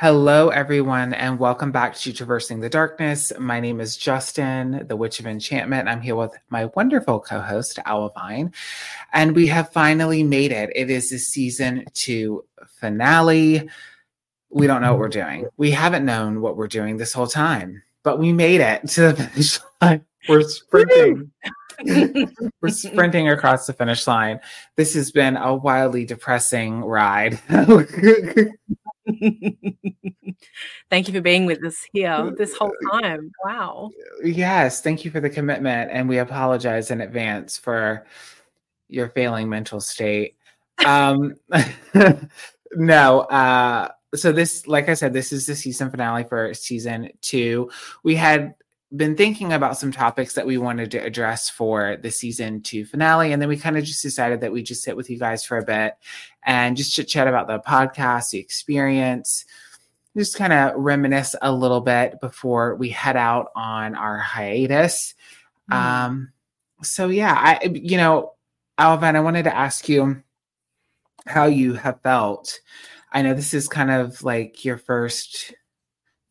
Hello, everyone, and welcome back to Traversing the Darkness. My name is Justin, the Witch of Enchantment. I'm here with my wonderful co host, Owlvine, and we have finally made it. It is the season two finale. We don't know what we're doing. We haven't known what we're doing this whole time, but we made it to the finish line. We're sprinting. we're sprinting across the finish line. This has been a wildly depressing ride. thank you for being with us here this whole time. Wow. Yes, thank you for the commitment. And we apologize in advance for your failing mental state. Um, no, uh, so this, like I said, this is the season finale for season two. We had been thinking about some topics that we wanted to address for the season two finale. And then we kind of just decided that we just sit with you guys for a bit and just chit chat about the podcast, the experience, just kind of reminisce a little bit before we head out on our hiatus. Mm. Um, so yeah, I, you know, Owlvine, I wanted to ask you how you have felt. I know this is kind of like your first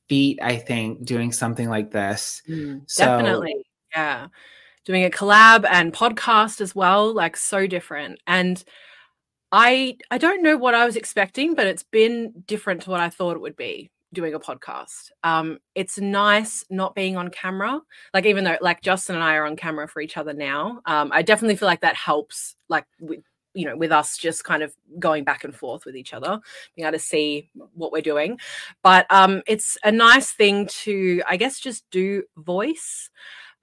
feat, I think, doing something like this. Mm, so, definitely. Yeah. Doing a collab and podcast as well, like so different. And I I don't know what I was expecting, but it's been different to what I thought it would be doing a podcast. Um, it's nice not being on camera. Like even though like Justin and I are on camera for each other now, um, I definitely feel like that helps. Like with you know with us just kind of going back and forth with each other being able to see what we're doing. But um it's a nice thing to i guess just do voice.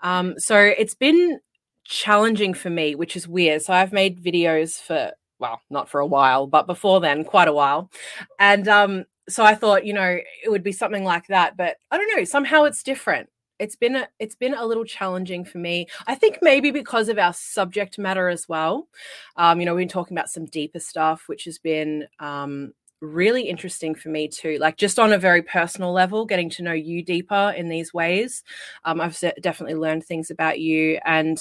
Um so it's been challenging for me which is weird. So i've made videos for well not for a while but before then quite a while. And um so i thought you know it would be something like that but i don't know somehow it's different it's been a, it's been a little challenging for me. I think maybe because of our subject matter as well. Um, you know, we've been talking about some deeper stuff, which has been um, really interesting for me too. Like just on a very personal level, getting to know you deeper in these ways. Um, I've definitely learned things about you and.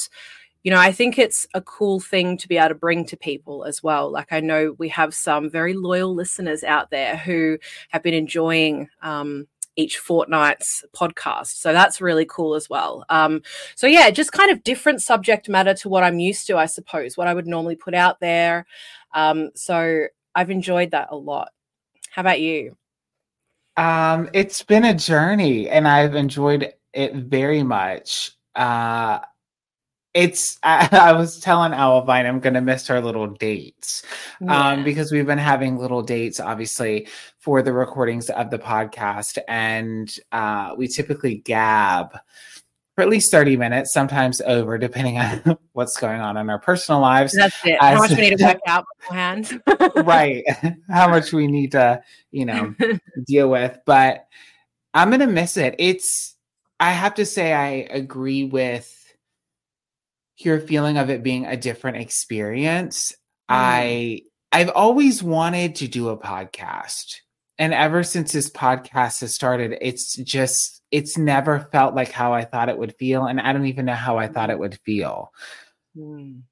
You know, I think it's a cool thing to be able to bring to people as well. Like, I know we have some very loyal listeners out there who have been enjoying um, each fortnight's podcast. So that's really cool as well. Um, so yeah, just kind of different subject matter to what I'm used to, I suppose, what I would normally put out there. Um, so I've enjoyed that a lot. How about you? Um, it's been a journey and I've enjoyed it very much. Uh, it's I, I, was telling Owlvine I'm gonna miss our little dates. Um, yeah. Um, because we've been having little dates obviously for the recordings of the podcast and uh, we typically gab for at least 30 minutes, sometimes over, depending on what's going on in our personal lives. That's it. How much we need to work out beforehand. right. How much we need to, you know, deal with. But I'm gonna miss it. It's I have to say I agree with your feeling of it being a different experience. Mm. I I've always wanted to do a podcast. And ever since this podcast has started, it's just it's never felt like how I thought it would feel and I don't even know how I thought it would feel. Mm.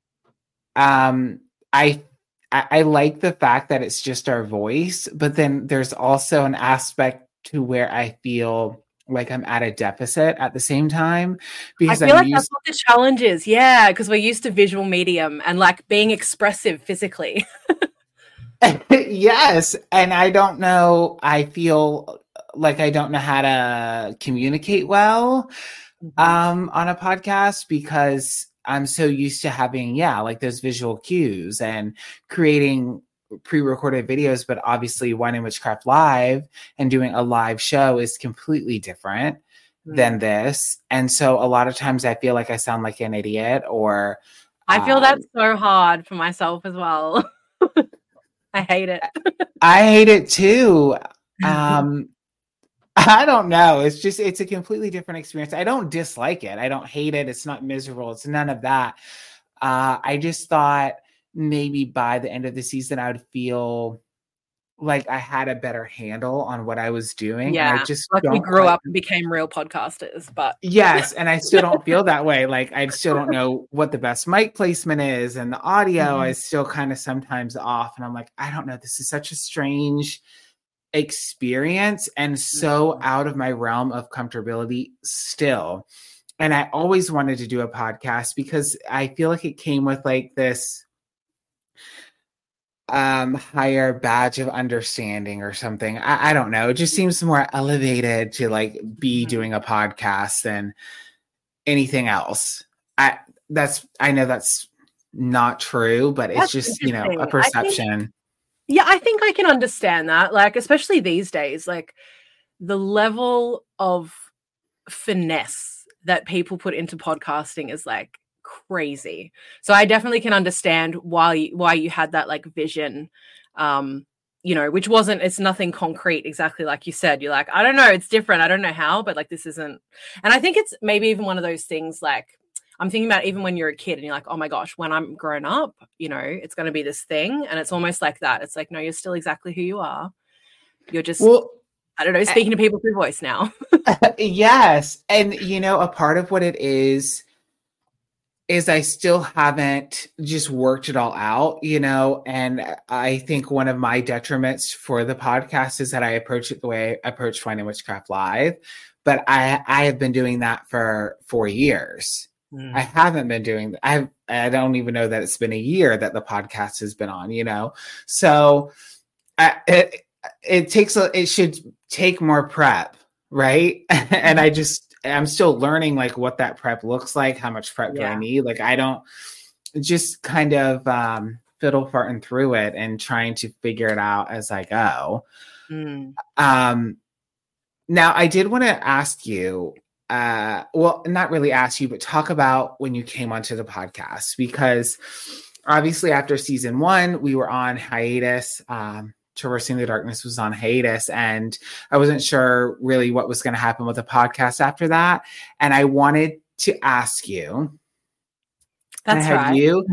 Um I I like the fact that it's just our voice, but then there's also an aspect to where I feel like I'm at a deficit at the same time because I feel I'm like used- that's what the challenge is. Yeah, because we're used to visual medium and like being expressive physically. yes, and I don't know. I feel like I don't know how to communicate well mm-hmm. um, on a podcast because I'm so used to having yeah, like those visual cues and creating pre-recorded videos, but obviously Wine and Witchcraft Live and doing a live show is completely different mm-hmm. than this. And so a lot of times I feel like I sound like an idiot or I feel um, that's so hard for myself as well. I hate it. I hate it too. Um I don't know. It's just it's a completely different experience. I don't dislike it. I don't hate it. It's not miserable. It's none of that. Uh I just thought maybe by the end of the season, I would feel like I had a better handle on what I was doing. Yeah, I just like we grew quite... up and became real podcasters, but yes, and I still don't feel that way. Like I still don't know what the best mic placement is, and the audio mm-hmm. is still kind of sometimes off. And I'm like, I don't know. This is such a strange experience and so Mm-hmm. out of my realm of comfortability still. And I always wanted to do a podcast because I feel like it came with like this um higher badge of understanding or something. I, I don't know. It just seems more elevated to like be Mhm. doing a podcast than anything else. I that's I know that's not true, but it's just, you know, a interesting. I think- perception. Yeah, I think I can understand that. Like, especially these days, like the level of finesse that people put into podcasting is like crazy. So I definitely can understand why you, why you had that like vision um you know which wasn't it's nothing concrete exactly like you said you're like I don't know it's different I don't know how but like this isn't and I think it's maybe even one of those things like I'm thinking about even when you're a kid and you're like, oh my gosh, when I'm grown up, you know, it's going to be this thing. And it's almost like that. It's like, no, you're still exactly who you are. You're just, Well, I don't know, speaking to people through voice now. yes. And you know, a part of what it is is I still haven't just worked it all out, you know, and I think one of my detriments for the podcast is that I approach it the way I approach Wine and Witchcraft Live, but I I have been doing that for 4 years. Hmm. I haven't been doing I I don't even know that it's been a year that the podcast has been on, you know. So I, it it takes a it should take more prep, right? and I mm-hmm. just I'm still learning like what that prep looks like, how much prep do I need? Like I don't just kind of um fiddle farting through it and trying to figure it out as I go. Mm. Um, now, I did want to ask you, uh, well, not really ask you, but talk about when you came onto the podcast because obviously after season one, we were on hiatus. Um, Traversing the Darkness was on hiatus, and I wasn't sure really what was going to happen with the podcast after that. And I wanted to ask you. That's I had right. you.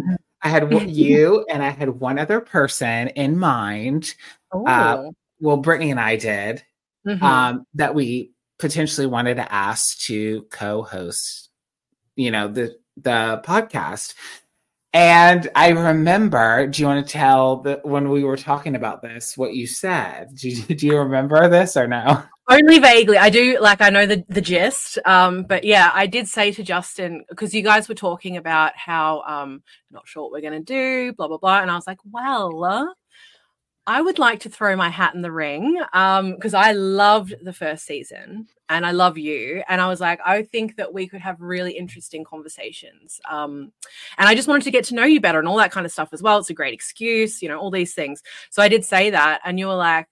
I had you, and I had one other person in mind. uh, Well, Brittany and I did Mhm. um, that we potentially wanted to ask to co-host, you know, the the podcast. And I remember, do you want to tell the when we were talking about this what you said? Do you, do you remember this or no? Only vaguely. I do like I know the the gist. Um, but yeah, I did say to Justin because you guys were talking about how um not sure what we're gonna do, blah blah blah, and I was like, well, I would like to throw my hat in the ring um because I loved the first season and I love you, and I was like, I think that we could have really interesting conversations. Um, and I just wanted to get to know you better and all that kind of stuff as well. It's a great excuse, you know, all these things. So I did say that, and you were like.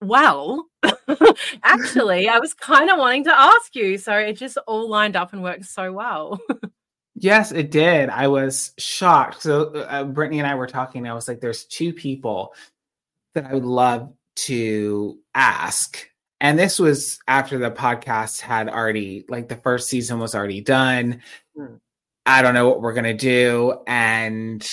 Well, actually, I was kind of wanting to ask you. So it just all lined up and worked so well. Yes, it did. I was shocked. So uh, Brittany and I were talking. I was like, "There's two people that I would love to ask." And this was after the podcast had already, like, the first season was already done. Hmm. I don't know what we're gonna do, and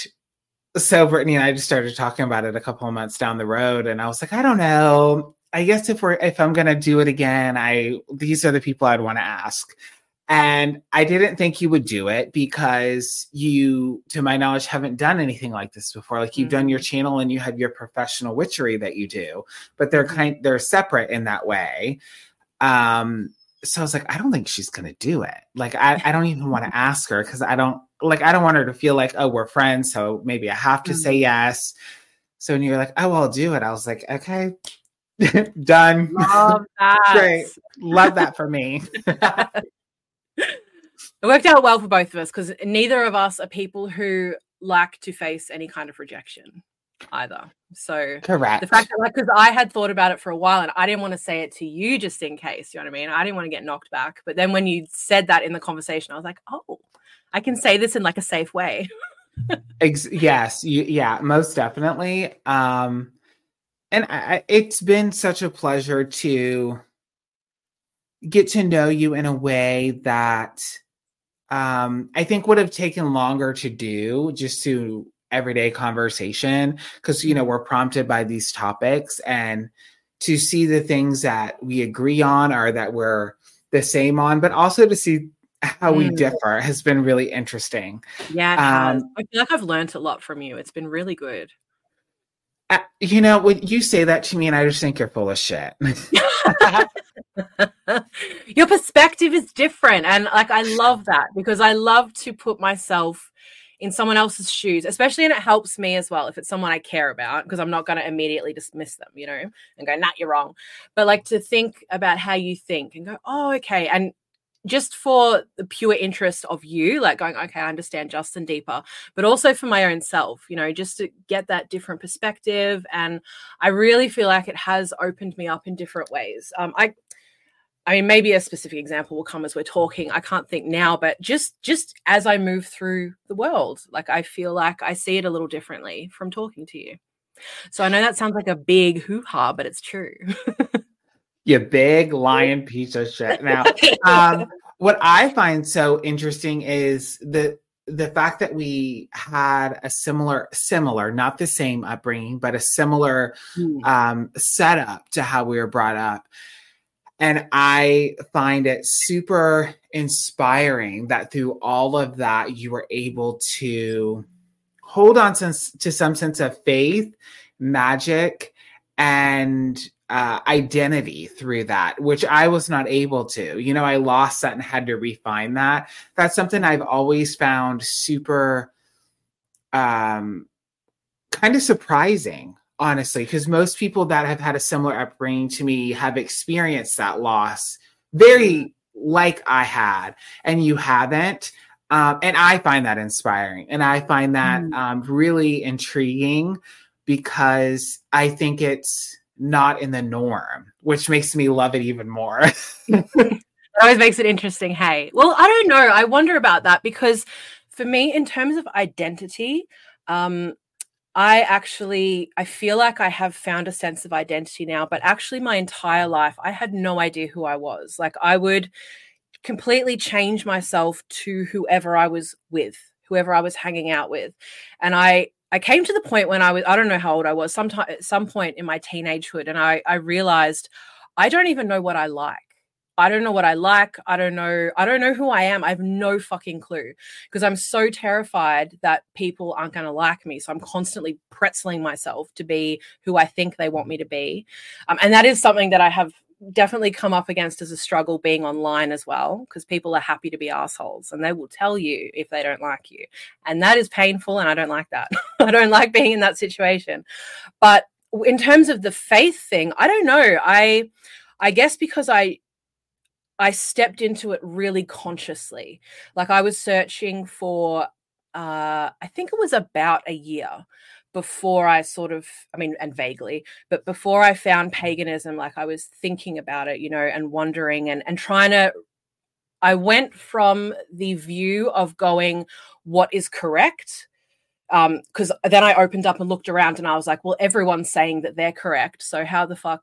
so Brittany and I just started talking about it a couple of months down the road, and I was like, I don't know. I guess if we're if I'm gonna do it again, I these are the people I'd want to ask. And I didn't think you would do it because you, to my knowledge, haven't done anything like this before. Like you've done your channel and you have your professional witchery that you do, but they're kind they're separate in that way. Um, so I was like, I don't think she's gonna do it. Like I, I don't even want to ask her because I don't like I don't want her to feel like, oh, we're friends, so maybe I have to Mhm. say yes. So when you're like, oh, I'll do it, I was like, okay, done. Love that. Great. Love that for me. It worked out well for both of us because neither of us are people who like to face any kind of rejection either. So Correct. the fact that like because I had thought about it for a while and I didn't want to say it to you just in case, you know what I mean? I didn't want to get knocked back. But then when you said that in the conversation, I was like, oh, I can say this in like a safe way. Ex- yes, you, yeah, most definitely. Um, and I, I- it's been such a pleasure to get to know you in a way that um, I think would have taken longer to do just to everyday conversation because you know we're prompted by these topics and to see the things that we agree on or that we're the same on, but also to see how we Mm. differ has been really interesting. Yeah. Um, I feel like I've learned a lot from you. It's been really good. Uh, you know, when you say that to me, and I just think you're full of shit. Your perspective is different. And like, I love that because I love to put myself in someone else's shoes, especially, and it helps me as well if it's someone I care about, because I'm not going to immediately dismiss them, you know, and go, nah, you're wrong. But like to think about how you think and go, oh, okay. And just for the pure interest of you, like going, okay, I understand Justin deeper, but also for my own self, you know, just to get that different perspective. And I really feel like it has opened me up in different ways. Um, I, I mean, maybe a specific example will come as we're talking. I can't think now, but just just as I move through the world, like I feel like I see it a little differently from talking to you. So I know that sounds like a big hoo ha, but it's true. you big lion piece of shit. Now, um, what I find so interesting is the the fact that we had a similar similar not the same upbringing but a similar mm. um, setup to how we were brought up and I find it super inspiring that through all of that, you were able to hold on to, to some sense of faith, magic, and uh, identity through that, which I was not able to. You know, I lost that and had to refine that. That's something I've always found super um, kind of surprising honestly, because most people that have had a similar upbringing to me have experienced that loss very like I had, and you haven't. Um, and I find that inspiring, and I find that mm. um, really intriguing because I think it's not in the norm, which makes me love it even more. it always makes it interesting. Hey, well, I don't know. I wonder about that because for me, in terms of identity, um, I actually I feel like I have found a sense of identity now, but actually my entire life I had no idea who I was. Like I would completely change myself to whoever I was with, whoever I was hanging out with. And I I came to the point when I was I don't know how old I was, sometime at some point in my teenagehood and I I realized I don't even know what I like. I don't know what I like. I don't know. I don't know who I am. I have no fucking clue because I'm so terrified that people aren't going to like me. So I'm constantly pretzeling myself to be who I think they want me to be. Um, and that is something that I have definitely come up against as a struggle being online as well because people are happy to be assholes and they will tell you if they don't like you. And that is painful. And I don't like that. I don't like being in that situation. But in terms of the faith thing, I don't know. I. I guess because I I stepped into it really consciously. Like I was searching for, uh, I think it was about a year before I sort of, I mean, and vaguely, but before I found paganism, like I was thinking about it, you know, and wondering and and trying to. I went from the view of going, what is correct, because um, then I opened up and looked around and I was like, well, everyone's saying that they're correct, so how the fuck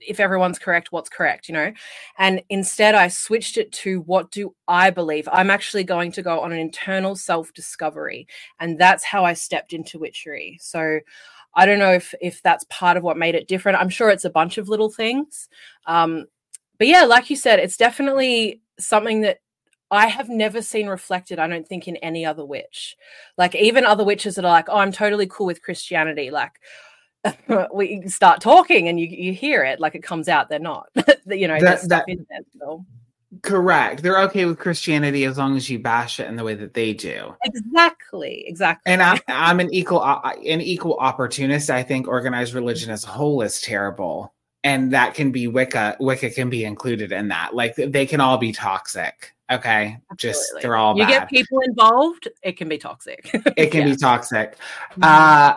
if everyone's correct, what's correct, you know? And instead, I switched it to what do I believe? I'm actually going to go on an internal self discovery. And that's how I stepped into witchery. So, I don't know if if that's part of what made it different. I'm sure it's a bunch of little things. Um, but yeah, like you said, it's definitely something that I have never seen reflected, I don't think, in any other witch. Like even other witches that are like, oh, I'm totally cool with Christianity. Like, we start talking and you you hear it like it comes out they're not. You know that, that there, correct. They're okay with christianity as long as you bash it in the way that they do. Exactly exactly. And I, i'm an equal uh, an equal opportunist i think organized religion as a whole is terrible. And that can be wicca wicca can be included in that. Like they can all be toxic okay? Absolutely. just they're all you bad. get people involved it can be toxic. It can yeah. be toxic. Mm-hmm. uh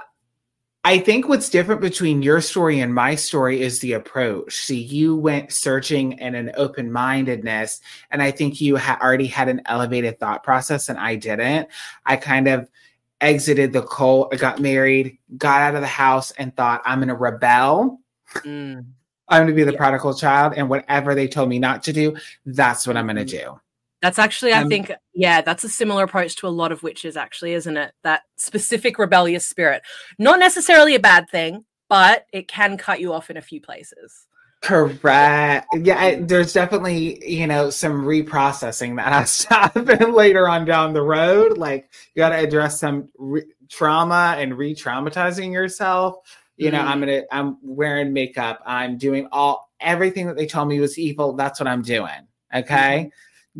I think what's different between your story and my story is the approach. See, you went searching and an open mindedness, and I think you ha- already had an elevated thought process, and I didn't. I kind of exited the cult, got married, got out of the house, and thought, I'm going to rebel. Mm. I'm going to be the yeah. prodigal child, and whatever they told me not to do, that's what I'm going to mm-hmm. do. That's actually, I um, think, yeah, that's a similar approach to a lot of witches, actually, isn't it? That specific rebellious spirit. Not necessarily a bad thing, but it can cut you off in a few places. Correct. Yeah, I, there's definitely, you know, some reprocessing that has to happen later on down the road. Like, you got to address some re- trauma and re traumatizing yourself. You know, mm-hmm. I'm going to, I'm wearing makeup. I'm doing all, everything that they told me was evil. That's what I'm doing. Okay. Mm-hmm.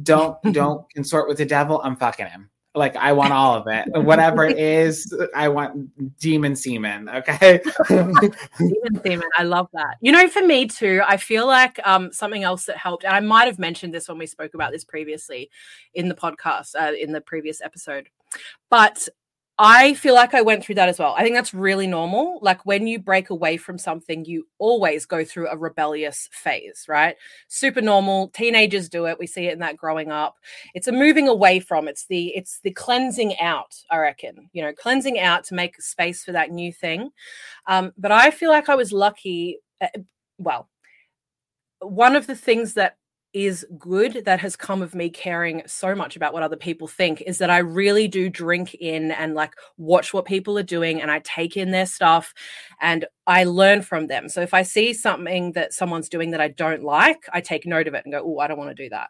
Don't, don't consort with the devil. I'm fucking him. Like I want all of it. Whatever it is, I want demon semen. Okay. demon semen. I love that. You know, for me too, I feel like um, something else that helped, and I might have mentioned this when we spoke about this previously in the podcast, uh, in the previous episode. But I feel like I went through that as well. I think that's really normal. Like when you break away from something, you always go through a rebellious phase, right? Super normal. Teenagers do it. We see it in that growing up. It's a moving away from. It's the it's the cleansing out. I reckon. You know, cleansing out to make space for that new thing. Um, but I feel like I was lucky. Uh, well, one of the things that is good that has come of me caring so much about what other people think is that I really do drink in and like watch what people are doing and I take in their stuff and I learn from them. So if I see something that someone's doing that I don't like, I take note of it and go, oh, I don't want to do that.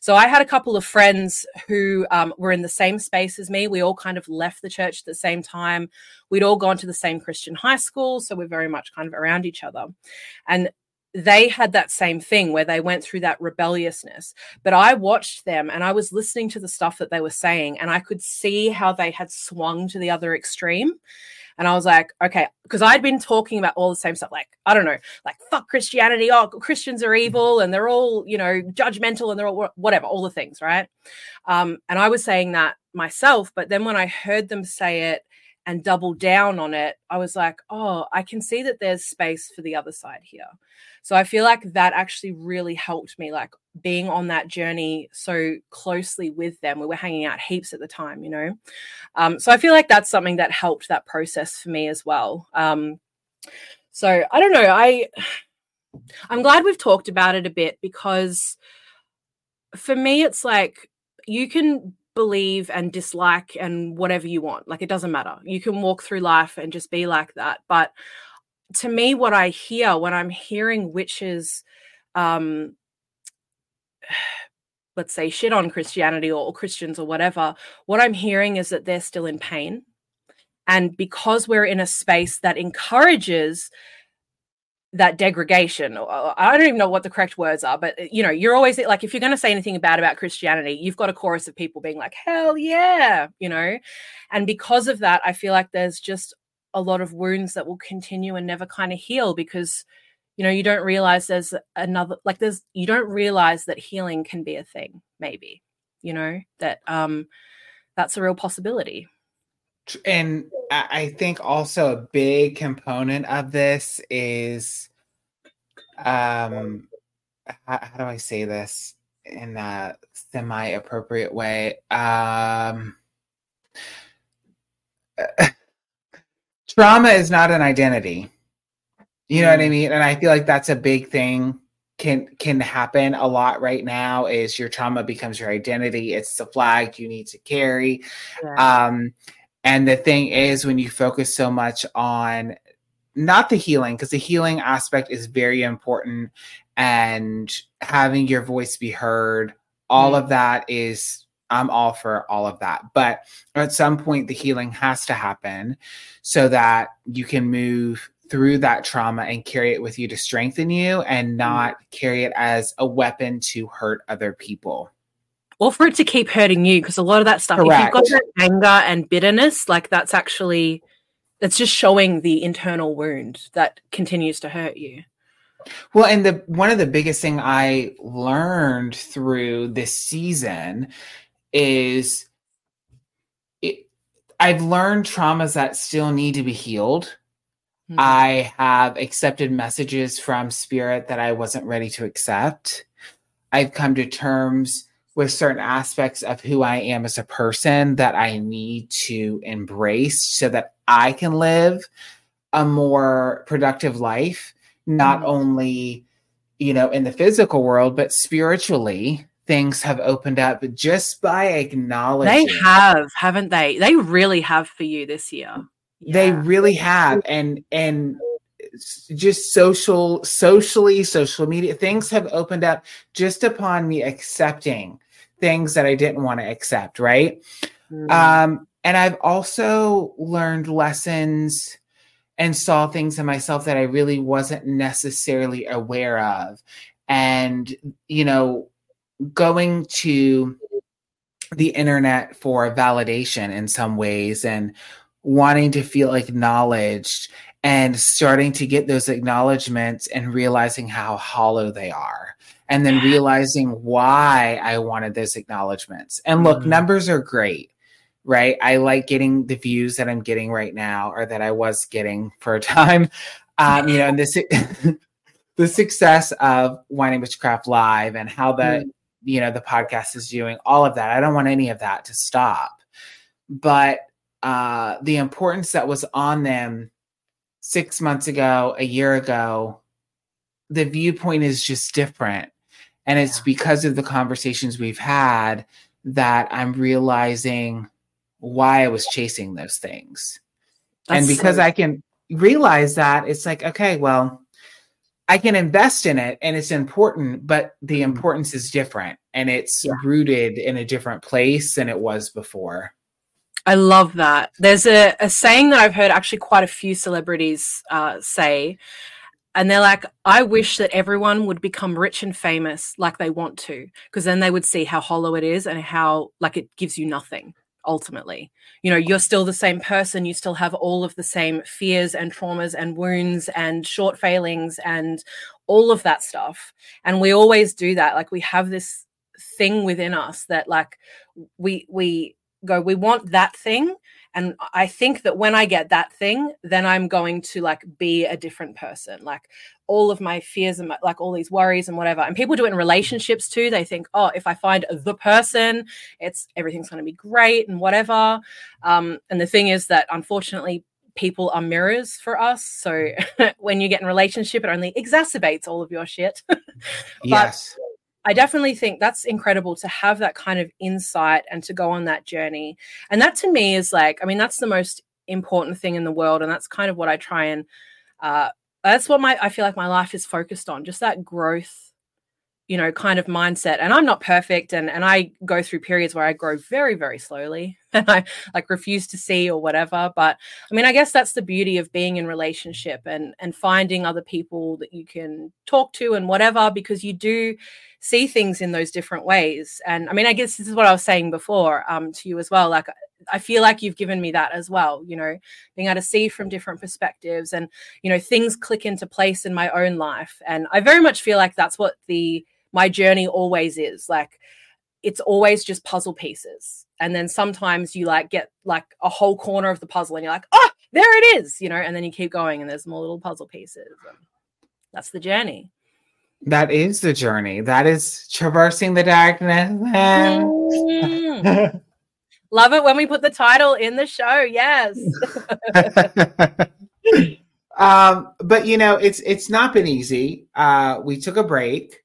So I had a couple of friends who um, were in the same space as me. We all kind of left the church at the same time. We'd all gone to the same Christian high school. So we're very much kind of around each other. And they had that same thing where they went through that rebelliousness. But I watched them and I was listening to the stuff that they were saying, and I could see how they had swung to the other extreme. And I was like, okay, because I'd been talking about all the same stuff, like, I don't know, like, fuck Christianity. Oh, Christians are evil and they're all, you know, judgmental and they're all whatever, all the things, right? Um, and I was saying that myself. But then when I heard them say it, and double down on it, I was like, oh, I can see that there's space for the other side here. So I feel like that actually really helped me, like being on that journey so closely with them. We were hanging out heaps at the time, you know. Um, so I feel like that's something that helped that process for me as well. Um, so I don't know. I I'm glad we've talked about it a bit because for me, it's like you can believe and dislike and whatever you want. Like it doesn't matter. You can walk through life and just be like that. But to me, what I hear when I'm hearing witches, um, let's say shit on Christianity or, Christians or whatever, what I'm hearing is that they're still in pain. And because we're in a space that encourages that degradation i don't even know what the correct words are but you know you're always like if you're going to say anything bad about christianity you've got a chorus of people being like hell yeah you know? And because of that i feel like there's just a lot of wounds that will continue and never kind of heal because you know you don't realize there's another like there's you don't realize that healing can be a thing maybe you know? That um that's a real possibility and I think also a big component of this is um how, how do I say this in a semi appropriate way? Um trauma is not an identity. You know what I mm. mean? And I feel like that's a big thing can can happen a lot right now is your trauma becomes your identity. It's the flag you need to carry. Yeah. Um and the thing is, when you focus so much on not the healing, because the healing aspect is very important and having your voice be heard, all mm. of that is, I'm all for all of that. But at some point, the healing has to happen so that you can move through that trauma and carry it with you to strengthen you and not mm carry it as a weapon to hurt other people or for it to keep hurting you because a lot of that stuff Correct. if you've got that anger and bitterness like that's actually that's just showing the internal wound that continues to hurt you well and the one of the biggest thing i learned through this season is it, i've learned traumas that still need to be healed mm-hmm. i have accepted messages from spirit that i wasn't ready to accept i've come to terms with certain aspects of who I am as a person that I need to embrace so that I can live a more productive life, not mm-hmm. only, you know, in the physical world, but spiritually. Things have opened up just by acknowledging. They have, haven't they? They really have for you this year. Yeah. They really have. And, and, just social socially social media things have opened up just upon me accepting things that i didn't want to accept right? Mm. um and i've also learned lessons and saw things in myself that i really wasn't necessarily aware of. And you know going to the internet for validation in some ways and wanting to feel acknowledged and starting to get those acknowledgments and realizing how hollow they are and then realizing why I wanted those acknowledgments. And look, mm-hmm. numbers are great, right? I like getting the views that I'm getting right now or that I was getting for a time. Um, you know, and this the success of Wine and Witchcraft Live and how the mm-hmm. you know the podcast is doing, all of that. I don't want any of that to stop. But uh the importance that was on them six months ago, a year ago, the viewpoint is just different. And it's yeah. because of the conversations we've had that I'm realizing why I was chasing those things. That's and because so- I can realize that, it's like, okay, well, I can invest in it and it's important, but the mm-hmm. importance is different and it's yeah. rooted in a different place than it was before. I love that. There's a, a saying that I've heard actually quite a few celebrities uh, say, and they're like, I wish that everyone would become rich and famous like they want to, because then they would see how hollow it is and how, like, it gives you nothing ultimately. You know, you're still the same person, you still have all of the same fears and traumas and wounds and short failings and all of that stuff. And we always do that. Like, we have this thing within us that, like, we, we, go, we want that thing. And I think that when I get that thing, then I'm going to like be a different person. Like all of my fears and my, like all these worries and whatever. And people do it in relationships too. They think, oh, if I find the person, it's everything's going to be great and whatever. Um, and the thing is that unfortunately, people are mirrors for us. So when you get in relationship, it only exacerbates all of your shit. but yes. I definitely think that's incredible to have that kind of insight and to go on that journey. And that to me is like, I mean, that's the most important thing in the world. And that's kind of what I try and, uh, that's what my, I feel like my life is focused on just that growth you know kind of mindset. And i'm not perfect and and i go through periods where i grow very very slowly and i like refuse to see or whatever. But i mean i guess that's the beauty of being in relationship and and finding other people that you can talk to and whatever because you do see things in those different ways. And i mean i guess this is what i was saying before um to you as well like I feel like you've given me that as well, you know, being able to see from different perspectives and, you know, things click into place in my own life. And I very much feel like that's what the my journey always is like it's always just puzzle pieces. And then sometimes you like get like a whole corner of the puzzle and you're like oh there it is you know and then you keep going and there's more little puzzle pieces that's the journey. That is the journey. That is traversing the darkness. Mm. love it when we put the title in the show yes. Um but you know it's it's not been easy. Uh we took a break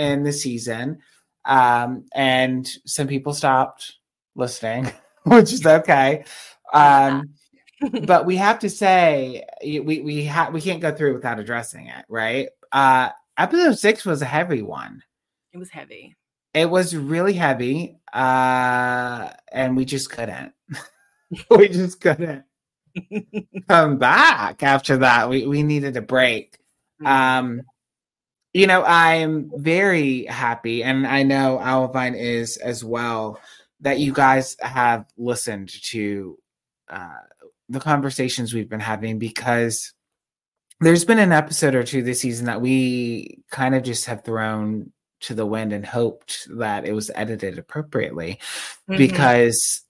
in the season. Um, and some people stopped listening, which is okay. Um, but we have to say we we ha- we can't go through without addressing it, right? Uh, episode six was a heavy one. It was heavy. It was really heavy, uh, and we just couldn't. we just couldn't come back after that. We we needed a break. Mm-hmm. Um, you know, I'm very happy, and I know Owlvine is as well, that you guys have listened to uh, the conversations we've been having because there's been an episode or two this season that we kind of just have thrown to the wind and hoped that it was edited appropriately mm-hmm. because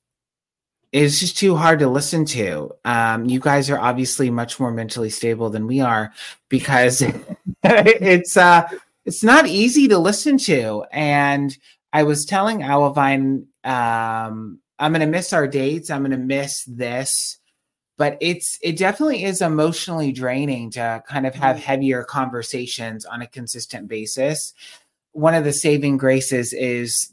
it's just too hard to listen to. Um, you guys are obviously much more mentally stable than we are because it's uh, it's not easy to listen to. And I was telling Owlvine, um, I'm going to miss our dates. I'm going to miss this, but it's it definitely is emotionally draining to kind of have mm-hmm. heavier conversations on a consistent basis. One of the saving graces is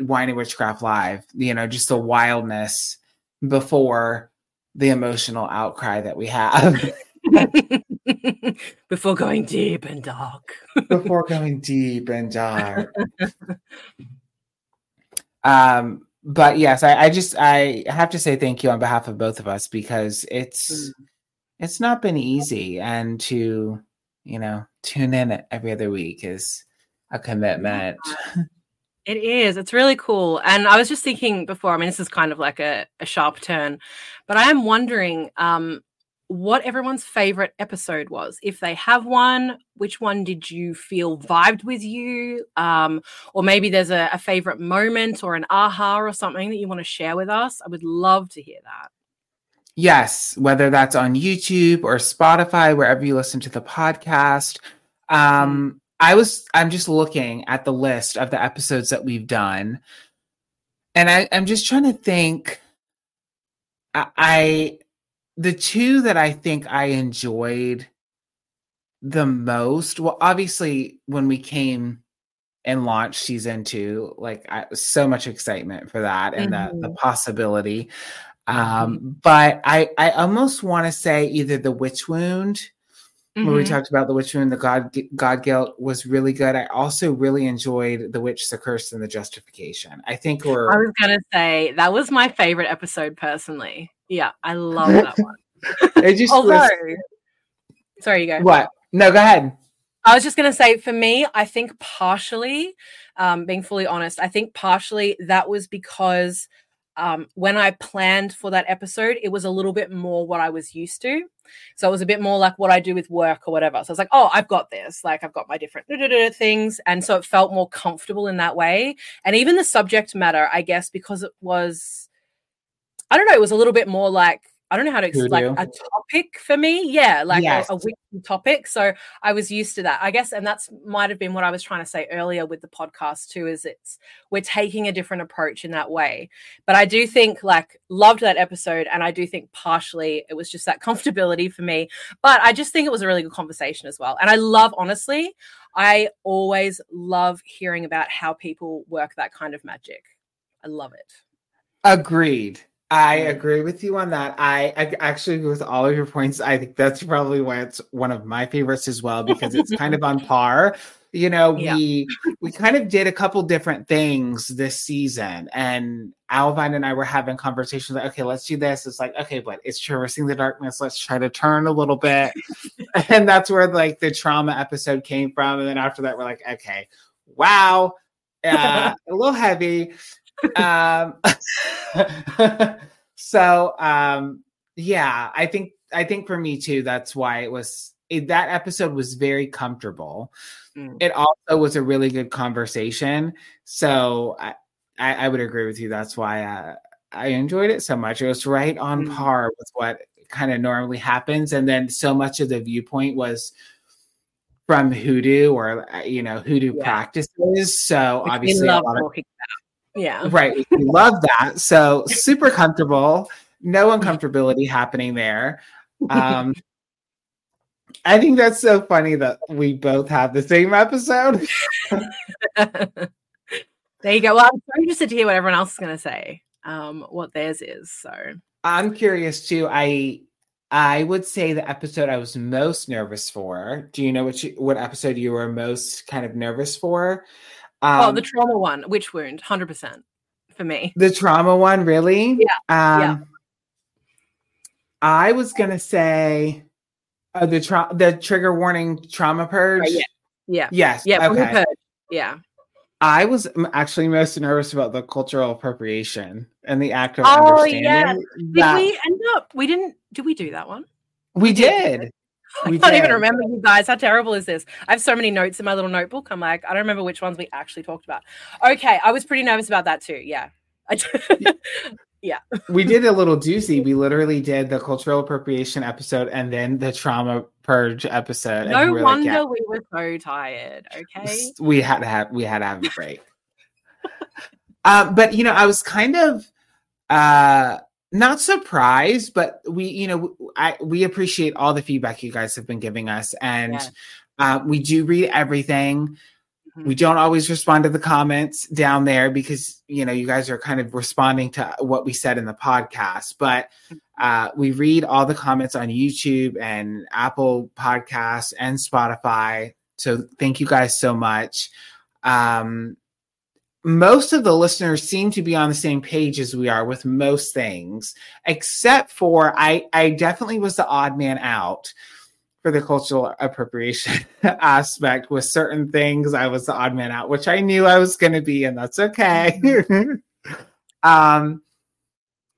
Wine and Witchcraft Live, you know, just the wildness before the emotional outcry that we have. Before going deep and dark. Before going deep and dark. um, but yes, I, I just I have to say thank you on behalf of both of us because it's mm. it's not been easy and to you know tune in every other week is a commitment. It is. It's really cool. And I was just thinking before, I mean, this is kind of like a, a sharp turn, but I am wondering um, what everyone's favorite episode was. If they have one, which one did you feel vibed with you? Um, or maybe there's a, a favorite moment or an aha or something that you want to share with us. I would love to hear that. Yes, whether that's on YouTube or Spotify, wherever you listen to the podcast. Um, I was I'm just looking at the list of the episodes that we've done, and I, I'm just trying to think. I, I the two that I think I enjoyed the most. Well, obviously, when we came and launched season two, like I, so much excitement for that and mm-hmm. the the possibility. Um, mm-hmm. but I I almost want to say either the witch wound mm-hmm. where we talked about the witch wound, the god god guilt was really good. I also really enjoyed the witch, the curse, and the justification. I think we're. I was gonna say that was my favorite episode personally. Yeah, I love that one. it just Although, was... sorry, you go. What? No, go ahead. I was just going to say, for me, I think partially, um, being fully honest, I think partially that was because um, when I planned for that episode, it was a little bit more what I was used to. So it was a bit more like what I do with work or whatever. So I was like, oh, I've got this. Like I've got my different things. And so it felt more comfortable in that way. And even the subject matter, I guess, because it was, I don't know, it was a little bit more like I don't know how to explain like a topic for me. Yeah, like yes. a, a weekly topic. So I was used to that, I guess, and that's might have been what I was trying to say earlier with the podcast too. Is it's we're taking a different approach in that way. But I do think like loved that episode, and I do think partially it was just that comfortability for me. But I just think it was a really good conversation as well, and I love honestly. I always love hearing about how people work that kind of magic. I love it. Agreed. I agree with you on that. I, I, actually agree with all of your points. I think that's probably why it's one of my favorites as well because it's kind of on par. You know, yeah. we we kind of did a couple different things this season, and Owlvine and I were having conversations like, okay, let's do this. It's like, okay, but it's traversing the darkness. Let's try to turn a little bit, and that's where like the trauma episode came from. And then after that, we're like, okay, wow, uh, a little heavy um, so um, yeah, I think I think for me too, that's why it was it, that episode was very comfortable. Mm. It also was a really good conversation. So I, I, I would agree with you. That's why uh, I enjoyed it so much. It was right on mm. par with what kind of normally happens, and then so much of the viewpoint was from hoodoo or uh, you know hoodoo yeah. practices. So Which obviously, a lot of, yeah. Right. We love that. So super comfortable. No uncomfortability happening there. Um, I think that's so funny that we both have the same episode. there you go. Well, I'm so interested to hear what everyone else is going to say, um, what theirs is. So I'm curious too. I I would say the episode I was most nervous for. Do you know you, what episode you were most kind of nervous for? Um, oh, the um, trauma one, witch wound, hundred percent for me. The trauma one, really? Yeah. Um, yeah. I was gonna say uh, the tra- the trigger warning trauma purge. yeah. Yeah. Yes. Yeah. Okay. Yeah. I was actually most nervous about the cultural appropriation and the act of oh, understanding. Yeah. Did that... we end up? We didn't. Did we do that one? We, we did. did. I can't did. even remember you guys. How terrible is this? I have so many notes in my little notebook. I'm like, I don't remember which ones we actually talked about. Okay, I was pretty nervous about that too. Yeah. yeah. we did a little doozy. We literally did the cultural appropriation episode and then the trauma purge episode. No we wonder like, yeah. we were so tired. Okay. We had to have we had to have a break. um, but you know, I was kind of uh not surprised, but we, you know, I we appreciate all the feedback you guys have been giving us, and yeah. uh, we do read everything. Mm-hmm. We don't always respond to the comments down there because you know you guys are kind of responding to what we said in the podcast, but mm-hmm. uh, we read all the comments on YouTube and Apple Podcasts and Spotify. So thank you guys so much. Um, most of the listeners seem to be on the same page as we are with most things, except for I, I definitely was the odd man out for the cultural appropriation aspect with certain things. I was the odd man out, which I knew I was going to be, and that's okay. Um,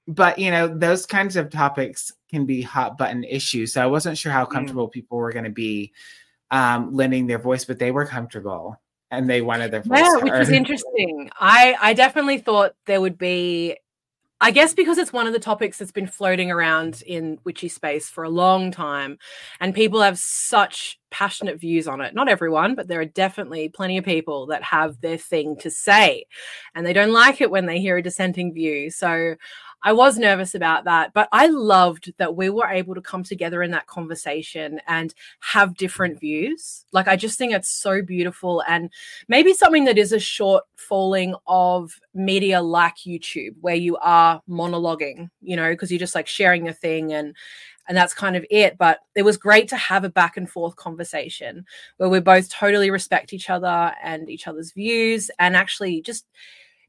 but you know, those kinds of topics can be hot button issues. So I wasn't sure how mm. comfortable mm. people were going to be um, lending their voice, but they were comfortable and they wanted their voice. Yeah, which was interesting. I I definitely thought there would be I guess because it's one of the topics that's been floating around in witchy space for a long time, and people have such passionate views on it. Not everyone, but there are definitely plenty of people that have their thing to say, and they don't like it when they hear a dissenting view. So I was nervous about that, but I loved that we were able to come together in that conversation and have different views. Like, I just think it's so beautiful and maybe something that is a short falling of media like YouTube, where you are monologuing, you know, because you're just like sharing your thing and and that's kind of it. But it was great to have a back and forth conversation where we both totally respect each other and each other's views and actually just,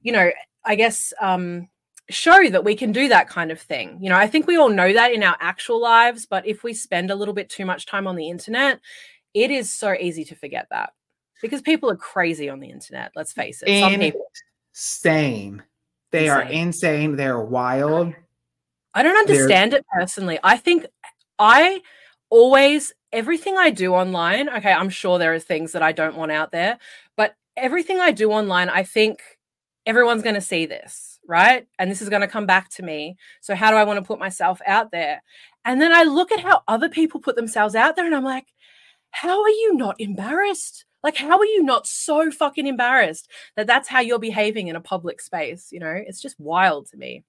you know, I guess um show that we can do that kind of thing. You know, I think we all know that in our actual lives, but if we spend a little bit too much time on the internet, it is so easy to forget that because people are crazy on the internet. Let's face it. Some people insane. They insane. are insane. They're wild. I don't understand They're... it personally. I think I always everything I do online. Okay, I'm sure there are things that I don't want out there, but everything I do online, I think everyone's going to see this right? And this is going to come back to me. So, how do I want to put myself out there? And then I look at how other people put themselves out there and I'm like, how are you not embarrassed? Like, how are you not so fucking embarrassed that that's how you're behaving in a public space? You know, it's just wild to me.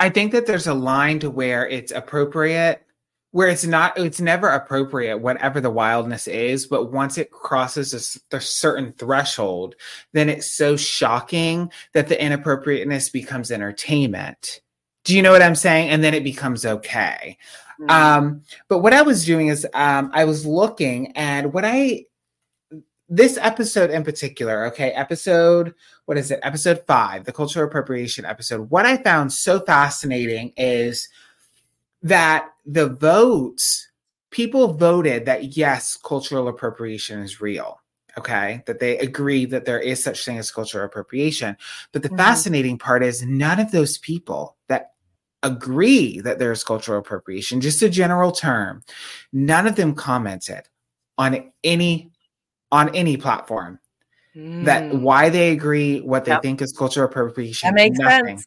I think that there's a line to where it's appropriate where it's not it's never appropriate whatever the wildness is but once it crosses a, a, certain threshold then it's so shocking that the inappropriateness becomes entertainment. Do you know what i'm saying? And then it becomes okay. Mm-hmm. um but what i was doing is um i was looking and what i this episode in particular okay episode what is it? Episode five the cultural appropriation episode. What i found so fascinating is that the votes, people voted that yes, cultural appropriation is real. Okay, that they agree that there is such thing as cultural appropriation. But the mm-hmm. fascinating part is none of those people that agree that there's cultural appropriation, just a general term, none of them commented on any on any platform mm. that why they agree, what they yep. think is cultural appropriation. That makes nothing. sense.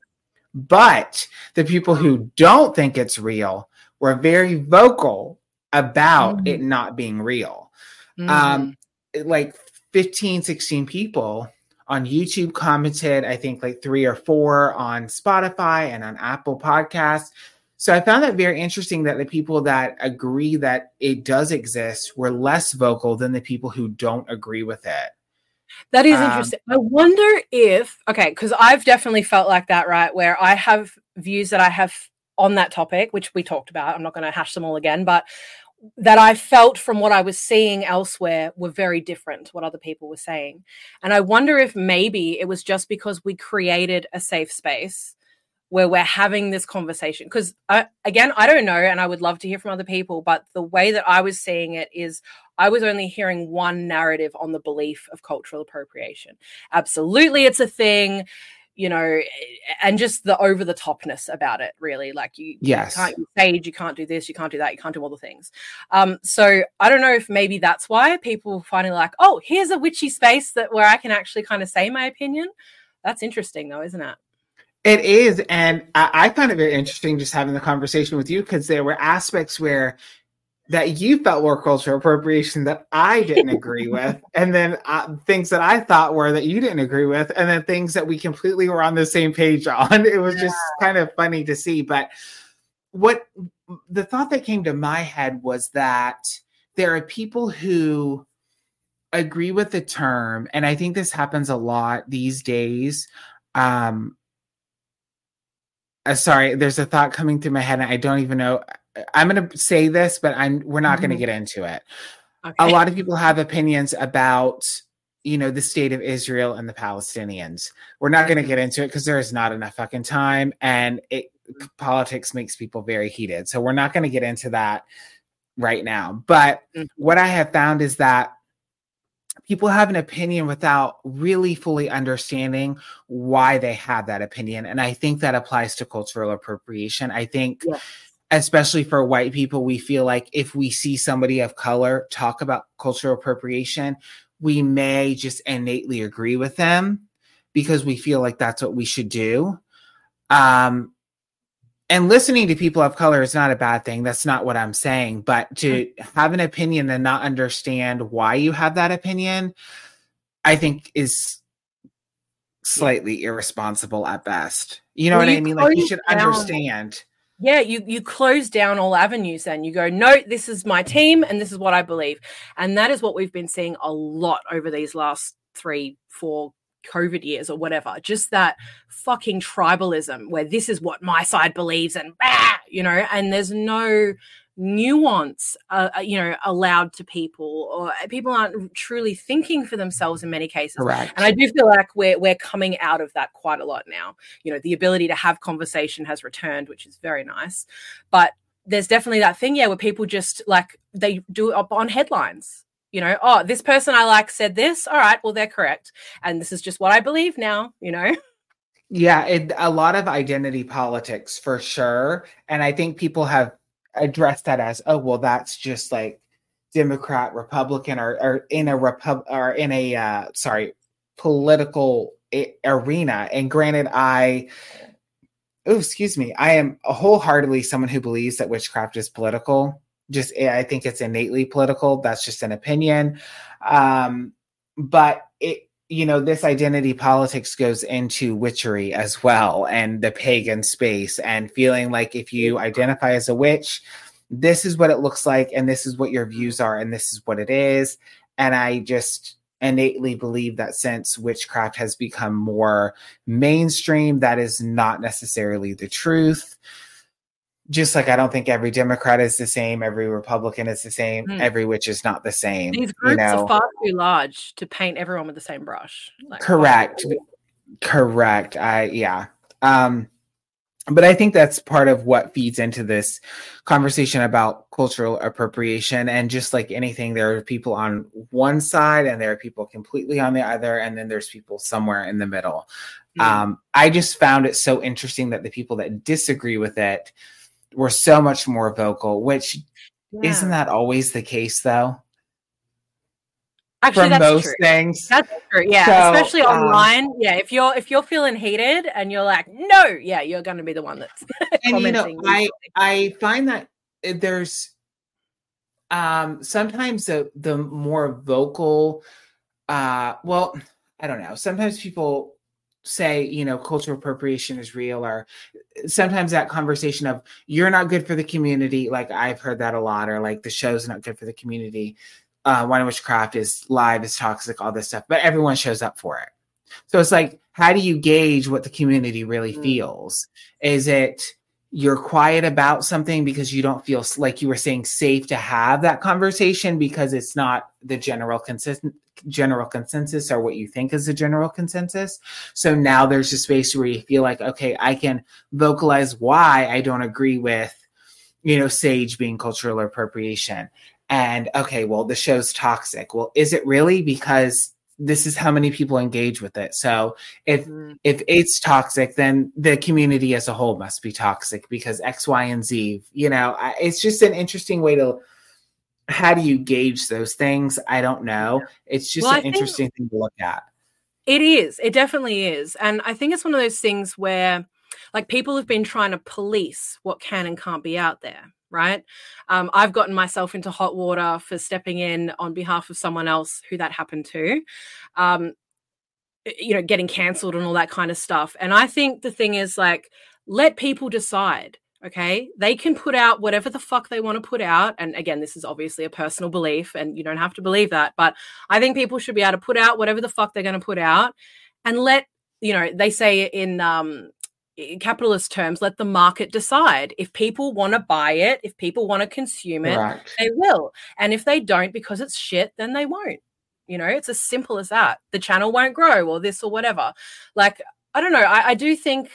But the people who don't think it's real were very vocal about mm-hmm. it not being real. Mm-hmm. Um, like 15, 16 people on YouTube commented, I think like three or four on Spotify and on Apple Podcasts. So I found that very interesting that the people that agree that it does exist were less vocal than the people who don't agree with it. That is um, interesting. I wonder if okay, because I've definitely felt like that, right? Where I have views that I have on that topic, which we talked about. I'm not going to hash them all again, but that I felt from what I was seeing elsewhere were very different to what other people were saying. And I wonder if maybe it was just because we created a safe space where we're having this conversation. Because again, I don't know, and I would love to hear from other people, but the way that I was seeing it is I was only hearing one narrative on the belief of cultural appropriation. Absolutely, it's a thing, you know, and just the over the topness about it, really. Like you, yes. you can't stage, you can't do this, you can't do that, you can't do all the things. Um, so I don't know if maybe that's why people finally like, oh, here's a witchy space that where I can actually kind of say my opinion. That's interesting, though, isn't it? It is, and I, I found it very interesting just having the conversation with you because there were aspects where that you felt were cultural appropriation that I didn't agree with, and then uh, things that I thought were that you didn't agree with, and then things that we completely were on the same page on. It was yeah. just kind of funny to see. But what the thought that came to my head was that there are people who agree with the term, and I think this happens a lot these days. Um, uh, sorry, there's a thought coming through my head, and I don't even know. I'm going to say this, but I'm we're not mm-hmm. going to get into it. Okay. A lot of people have opinions about you know the state of Israel and the Palestinians. We're not going to get into it because there is not enough fucking time, and it politics makes people very heated. So we're not going to get into that right now. But mm-hmm. what I have found is that people have an opinion without really fully understanding why they have that opinion. And I think that applies to cultural appropriation. I think, yes. especially for white people, we feel like if we see somebody of color talk about cultural appropriation, we may just innately agree with them because we feel like that's what we should do. Um, and listening to people of color is not a bad thing. That's not what I'm saying. But to mm-hmm. have an opinion and not understand why you have that opinion, I think is slightly irresponsible at best. You know well, what I mean? Like you should down, understand. Yeah, you you close down all avenues and you go, no, this is my team and this is what I believe. And that is what we've been seeing a lot over these last three, four COVID years or whatever, just that fucking tribalism where this is what my side believes and bah, you know, and there's no nuance uh, uh, you know allowed to people or people aren't truly thinking for themselves in many cases. Correct. and i do feel like we're we're coming out of that quite a lot now. You know the ability to have conversation has returned which is very nice. But there's definitely that thing yeah where people just like they do it up on headlines you know, oh, this person I like said this. All right, well, they're correct. And this is just what I believe now, you know? Yeah, it, a lot of identity politics for sure. And I think people have addressed that as, oh, well, that's just like Democrat, Republican, or, or in a repub or in a uh, sorry political I- arena. And granted, I oh, excuse me, I am wholeheartedly someone who believes that witchcraft is political just eh, I think it's innately political. That's just an opinion. Um, but it, you know, this identity politics goes into witchery as well and the pagan space and feeling like if you identify as a witch, this is what it looks like and this is what your views are and this is what it is. And I just innately believe that since witchcraft has become more mainstream, that is not necessarily the truth just like I don't think every Democrat is the same, every Republican is the same, mm. every witch is not the same. These groups you know? are far too large to paint everyone with the same brush. Like, Correct. Correct. I yeah. Um but I think that's part of what feeds into this conversation about cultural appropriation. And just like anything, there are people on one side and there are people completely on the other, and then there's people somewhere in the middle. Mm. Um, I just found it so interesting that the people that disagree with it were so much more vocal, which yeah. isn't that always the case though? Actually, that's most true. things. That's true. Yeah, so, especially um, online. yeah, if you're if you're feeling heated and you're like, no, yeah, you're going to be the one that's. and you know, I I find that there's um sometimes the the more vocal, uh, well, I don't know. Sometimes people say you know cultural appropriation is real or sometimes that conversation of you're not good for the community like i've heard that a lot or like the show's not good for the community uh wine witchcraft is live is toxic all this stuff but everyone shows up for it so it's like how do you gauge what the community really mm. feels is it you're quiet about something because you don't feel like you were saying safe to have that conversation because it's not the general consistent general consensus or what you think is the general consensus. So now there's a space where you feel like, okay, I can vocalize why I don't agree with, you know, Sage being cultural appropriation. And okay, well, the show's toxic. Well, is it really? Because this is how many people engage with it. So if mm. if it's toxic, then the community as a whole must be toxic because X, Y, and Z. You know, it's just an interesting way to. How do you gauge those things? I don't know. It's just well, an interesting thing to look at. It is. It definitely is, and I think it's one of those things where, like, people have been trying to police what can and can't be out there right? Um, I've gotten myself into hot water for stepping in on behalf of someone else who that happened to. Um, you know, getting cancelled and all that kind of stuff. And I think the thing is like, let people decide. Okay. They can put out whatever the fuck they want to put out. And again, this is obviously a personal belief and you don't have to believe that. But I think people should be able to put out whatever the fuck they're going to put out and let, you know, they say in, um, capitalist terms, let the market decide. If people want to buy it, if people want to consume it, right. they will. And if they don't because it's shit, then they won't. You know, it's as simple as that. The channel won't grow or this or whatever. Like, I don't know. I, I do think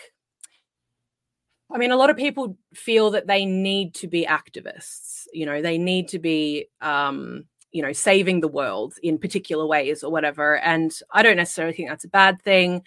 I mean, a lot of people feel that they need to be activists. You know, they need to be, um, you know, saving the world in particular ways or whatever. And I don't necessarily think that's a bad thing.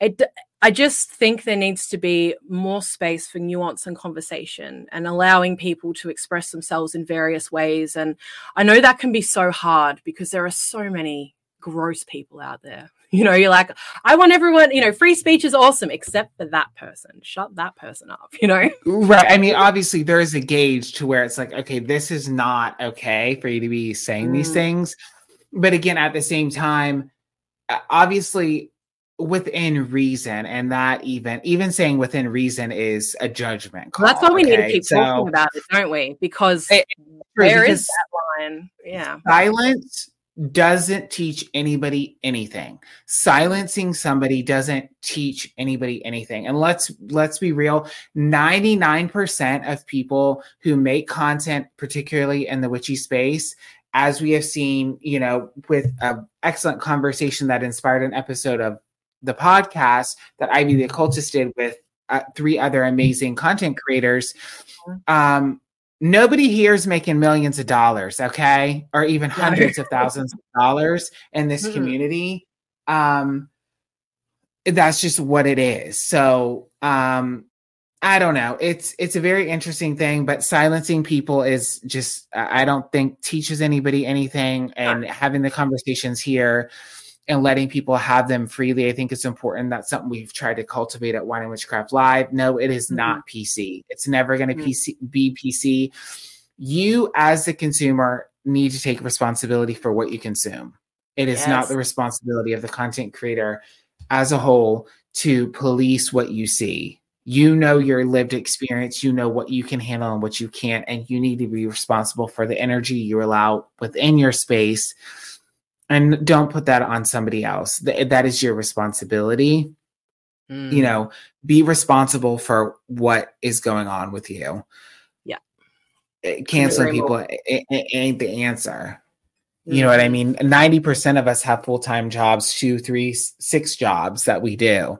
It, I just think there needs to be more space for nuance and conversation and allowing people to express themselves in various ways. And I know that can be so hard because there are so many gross people out there. You know, you're like, I want everyone, you know, free speech is awesome, except for that person. Shut that person up, you know? Right. I mean, obviously, there is a gauge to where it's like, okay, this is not okay for you to be saying mm. these things. But again, at the same time, obviously, within reason, and that even even saying within reason is a judgment call. Well, that's why we okay? need to keep so, talking about it, don't we? Because it, there because is that line. Yeah. Silence doesn't teach anybody anything. Silencing somebody doesn't teach anybody anything. And let's let's be real, 99% of people who make content particularly in the witchy space as we have seen, you know, with an excellent conversation that inspired an episode of the podcast that Ivy the Occultist did with uh, three other amazing content creators. Mm-hmm. Um, nobody here is making millions of dollars, okay, or even hundreds of thousands of dollars in this mm-hmm. community. Um, that's just what it is. So, um, I don't know. It's it's a very interesting thing, but silencing people is just I don't think teaches anybody anything. And having the conversations here and letting people have them freely. I think it's important. That's something we've tried to cultivate at Wine and Witchcraft Live. No, it is mm-hmm. not PC. It's never going to mm-hmm. PC, be PC. You, as the consumer, need to take responsibility for what you consume. It is yes. not the responsibility of the content creator as a whole to police what you see. You know your lived experience, you know what you can handle and what you can't, and you need to be responsible for the energy you allow within your space and don't put that on somebody else. That is your responsibility. Mm. you know be responsible for what is going on with you. Yeah. Eh, canceling people ain't the answer. Mm. you know what i mm-hmm. mean? 90% of us have full-time jobs two three six jobs that we do.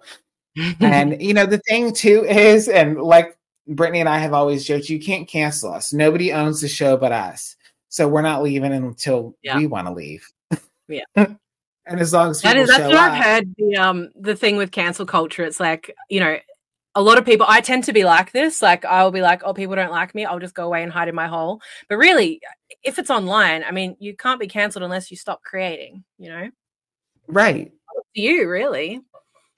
And you know the thing too is and like brittany and i have always joked you can't cancel us. Nobody owns the show but us. So we're not leaving until yeah. we want to leave yeah. and as long as that is, that's what up, I've heard. The um the thing with cancel culture, it's like you know, a lot of people. I tend to be like this. Like I'll be like, oh, people don't like me. I'll just go away and hide in my hole. But really, if it's online, I mean, you can't be canceled unless you stop creating. You know. Right. you really.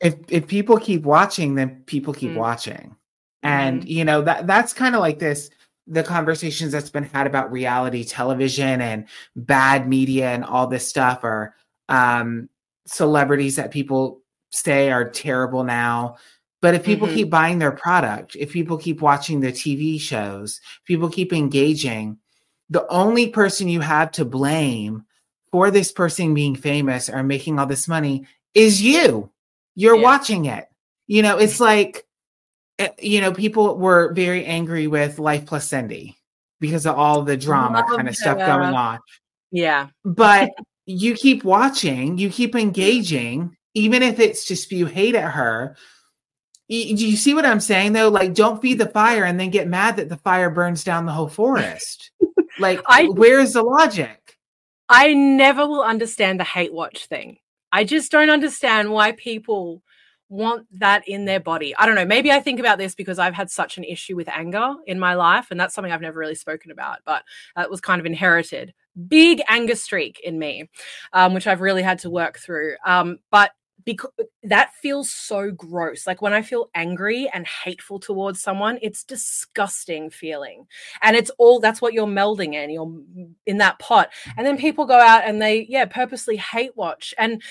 If if people keep watching, then people keep mm. watching, and mm. you know that that's kind of like this the conversations that's been had about reality television and bad media and all this stuff or um, celebrities that people say are terrible now. But if people mm-hmm. keep buying their product, if people keep watching the TV shows, people keep engaging, the only person you have to blame for this person being famous or making all this money is you. You're yeah. watching it. You know, it's like Eh, you know, people were very angry with Life Plus Cindy because of all the drama oh, Love kind of stuff going on. Yeah. But you keep watching, you keep mm. engaging, even if it's to spew hate at her. Do you see what I'm saying though? Like, don't feed the fire and then get mad that the fire burns down the whole forest. like, I, where's the logic? I never will understand the hate watch thing. I just don't understand why people want that in their body. I don't know. Maybe I think about this because I've had such an issue with anger in my life, and that's something I've never really spoken about, but it was kind of inherited. Big anger streak in me, um, which I've really had to work through. Um, but because that feels so gross. Like when I feel angry and hateful towards someone, it's disgusting feeling. And it's all that's what you're melding in. You're in that pot. And then people go out and they, yeah, purposely hate watch. And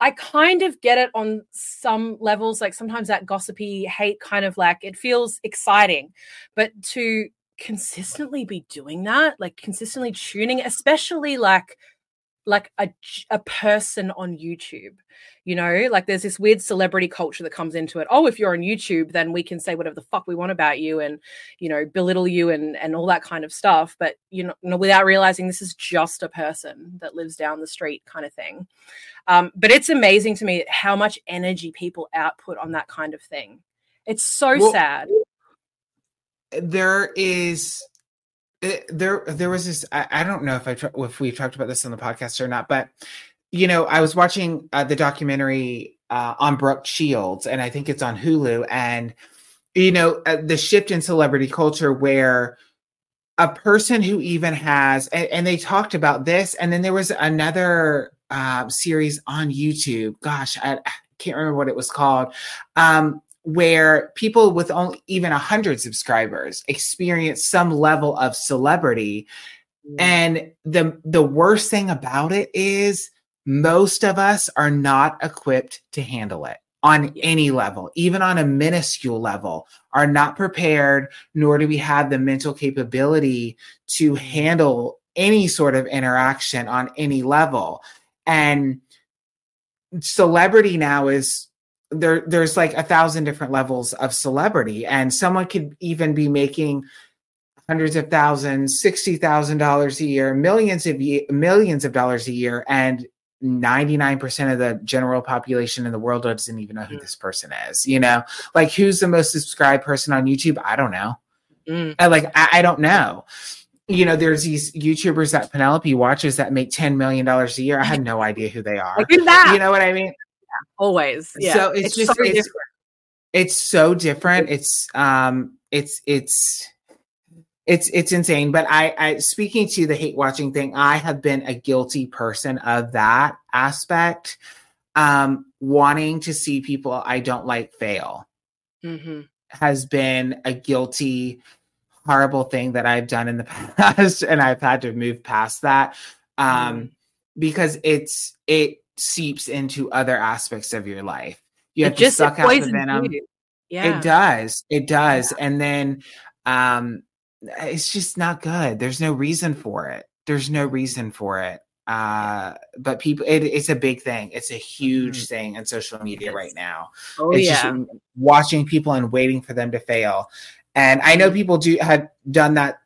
I kind of get it on some levels. Like sometimes that gossipy hate kind of like it feels exciting. But to consistently be doing that, like consistently tuning, especially like like a, a person on YouTube. You know, like there's this weird celebrity culture that comes into it. Oh, if you're on YouTube, then we can say whatever the fuck we want about you and, you know, belittle you and and all that kind of stuff. But you know, without realizing this is just a person that lives down the street, kind of thing. Um, but it's amazing to me how much energy people output on that kind of thing. It's so well, sad. There is it, there there was this I, I don't know if I if we talked about this on the podcast or not, but you know I was watching uh, the documentary uh, on Brooke Shields, and I think it's on Hulu, and you know uh, the shift in celebrity culture where a person who even has and, and they talked about this, and then there was another uh, series on YouTube. Gosh, I, I can't remember what it was called. Um, where people with only even 100 subscribers experience some level of celebrity. Mm. and the the worst thing about it is most of us are not equipped to handle it on any level even on a minuscule level are not prepared nor do we have the mental capability to handle any sort of interaction on any level. And celebrity now is there there's like a thousand different levels of celebrity and someone could even be making hundreds of thousands sixty thousand dollars a year millions of ye- millions of dollars a year and 99% of the general population in the world doesn't even know who mm. this person is you know like who's the most subscribed person on youtube i don't know mm. I, like I, I don't know you know, there's these YouTubers that Penelope watches that make $10 million a year. I have no idea who they are. You know what I mean? Always. Yeah. So it's, it's just so it's, different. it's so different. It's um it's it's it's it's insane. But I I speaking to the hate watching thing, I have been a guilty person of that aspect. Um wanting to see people I don't like fail mm-hmm. has been a guilty horrible thing that I've done in the past and I've had to move past that um mm. because it's it seeps into other aspects of your life. You have it to suck out the venom. Yeah. It does. It does. Yeah. And then um it's just not good. There's no reason for it. There's no reason for it. Uh but people it, it's a big thing. It's a huge mm. thing on social media right now. Oh it's yeah. watching people and waiting for them to fail. And I know mm-hmm. people do have done that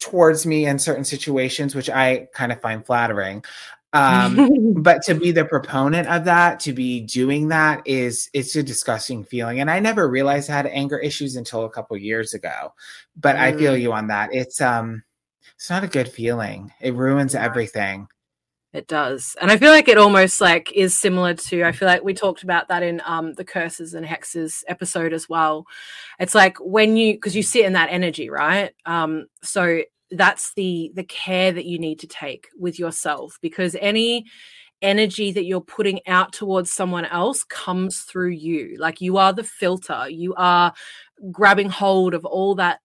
towards me in certain situations, which I kind of find flattering. Um, but to be the proponent of that, to be doing that is it's a disgusting feeling. And I never realized I had anger issues until a couple years ago. But mm. I feel mm. you on that. It's um it's not a good feeling. It ruins everything. It does. And I feel like it almost like is similar to I feel like we talked about that in um the curses and hexes episode as well. It's like when you because you sit in that energy, right? Um so that's the the care that you need to take with yourself because any energy that you're putting out towards someone else comes through you. Like you are the filter. You are grabbing hold of all that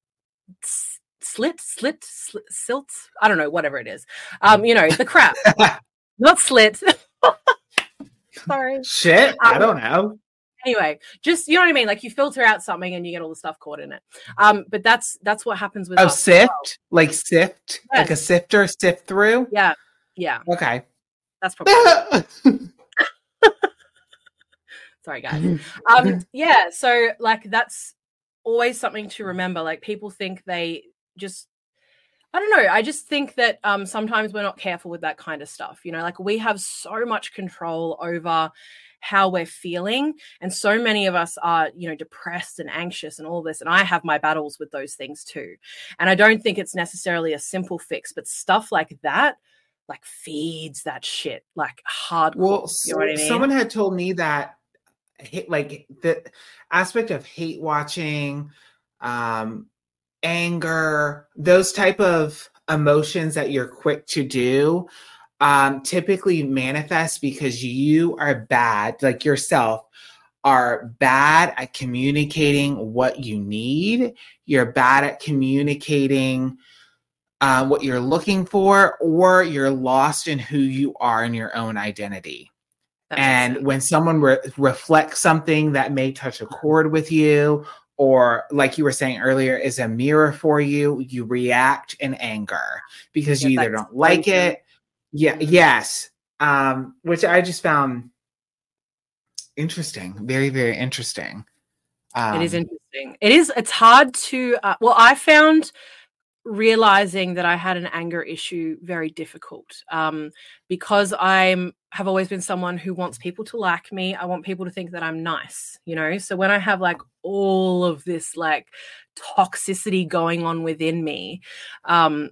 slit slit, slit silt i don't know whatever it is. Um you know the crap. Not slit. Sorry. Shit um, i don't know anyway just you know what i mean? Like you filter out something and you get all the stuff caught in it. Um but that's that's what happens with oh sift? well. like sift? Yes. like a sifter sift through? Yeah. Yeah. Okay. That's probably sorry guys. Um yeah so like that's always something to remember. Like people think they just I don't know. I just think that um, sometimes we're not careful with that kind of stuff. You know, like we have so much control over how we're feeling and so many of us are you know depressed and anxious and all this and i have my battles with those things too and i don't think it's necessarily a simple fix but stuff like that like feeds that shit like hard well you know I mean? someone had told me that like the aspect of hate watching um anger those type of emotions that you're quick to do um, typically manifest because you are bad, like yourself, are bad at communicating what you need. You're bad at communicating uh, what you're looking for, or you're lost in who you are in your own identity. and when someone re- reflects something that may touch a chord with you, or like you were saying earlier, is a mirror for you, you react in anger because yeah, you either don't like it. Yeah, yes. Um, which I just found interesting, very, very interesting. Um, it is um, interesting. It is. It's hard to. Uh, well, I found realizing that I had an anger issue very difficult um, because I'm have always been someone who wants people to like me. I want people to think that I'm nice, you know. So when I have like all of this like toxicity going on within me, um,